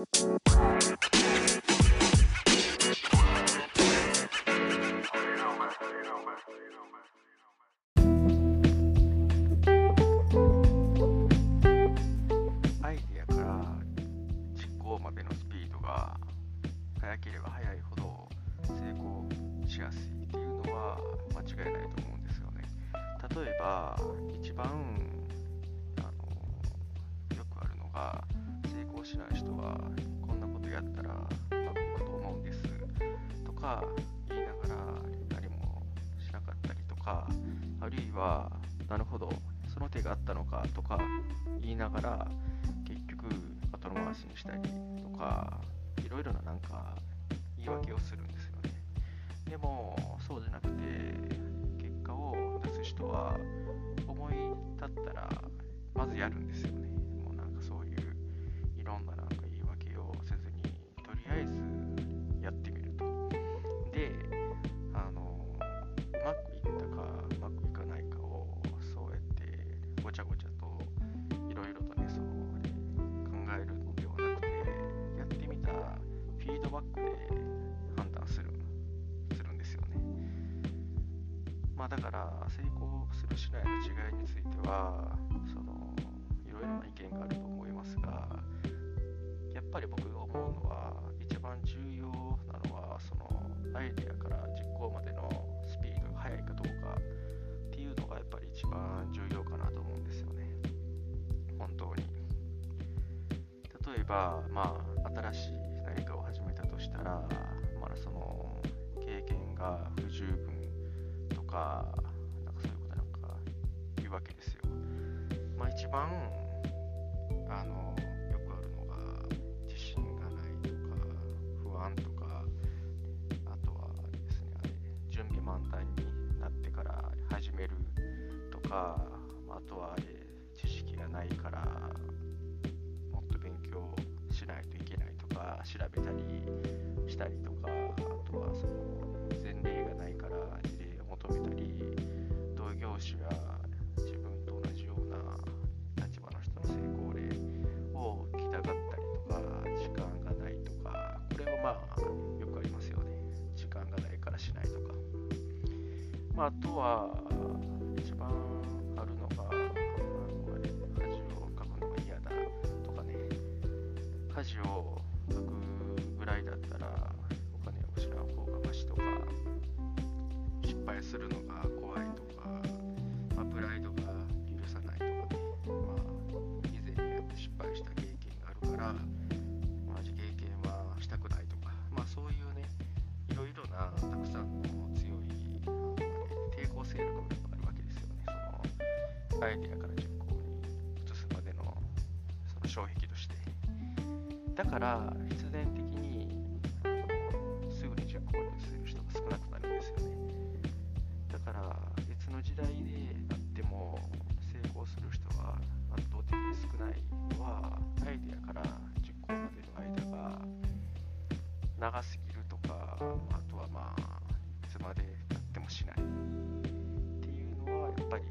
アイデアから実行までのスピードが速ければ速いほど成功しやすいっていうのは間違いないと思うんですよね。例えば一番あのよくあるのが成功しない人はこんなことやったらうまくいくと思うんですとか言いながら何もしなかったりとかあるいはなるほどその手があったのかとか言いながら結局後回しにしたりとかいろいろななんか言い訳をするんですよね。でもそうじゃなくて結果を出す人は思い立ったらまずやるんですよね。ごちゃごちゃといろいろとねそう考えるのではなくてやってみたフィードバックで判断するするんですよね。まあだから成功するしないの違いについてはそのいろいろな意見があると思いますがやっぱり僕ばまあ新しい何かを始めたとしたらまだその経験が不十分とかなんかそういうことなんか言うわけですよ。まあ一番あのよくあるのが自信がないとか不安とかあとはですねあれ準備満タンになってから始めるとかあとはあれか調べたりしたりとかあとはその前例がないから事例を求めたり同業種や自分と同じような立場の人の成功例を聞きたかったりとか時間がないとかこれはまあよくありますよね。時間がないからしないとか、まあ、あとは一番あるのがあのあれ恥をかくのが嫌だとかね。家事をするのが怖いとか、まあ、プライドが許さないとかね、まあ、以前にやって失敗した経験があるから同じ経験はしたくないとか、まあ、そういうねいろいろなたくさんの強いあの抵抗勢力があるわけですよね。そのアイデアから実行に移すまでのその障壁として。だから必然的から別の時代であっても成功する人が圧倒的に少ないのはアイデアから実行までの間が長すぎるとかあとはまあいつまでたってもしないっていうのはやっぱり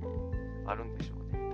あるんでしょうね。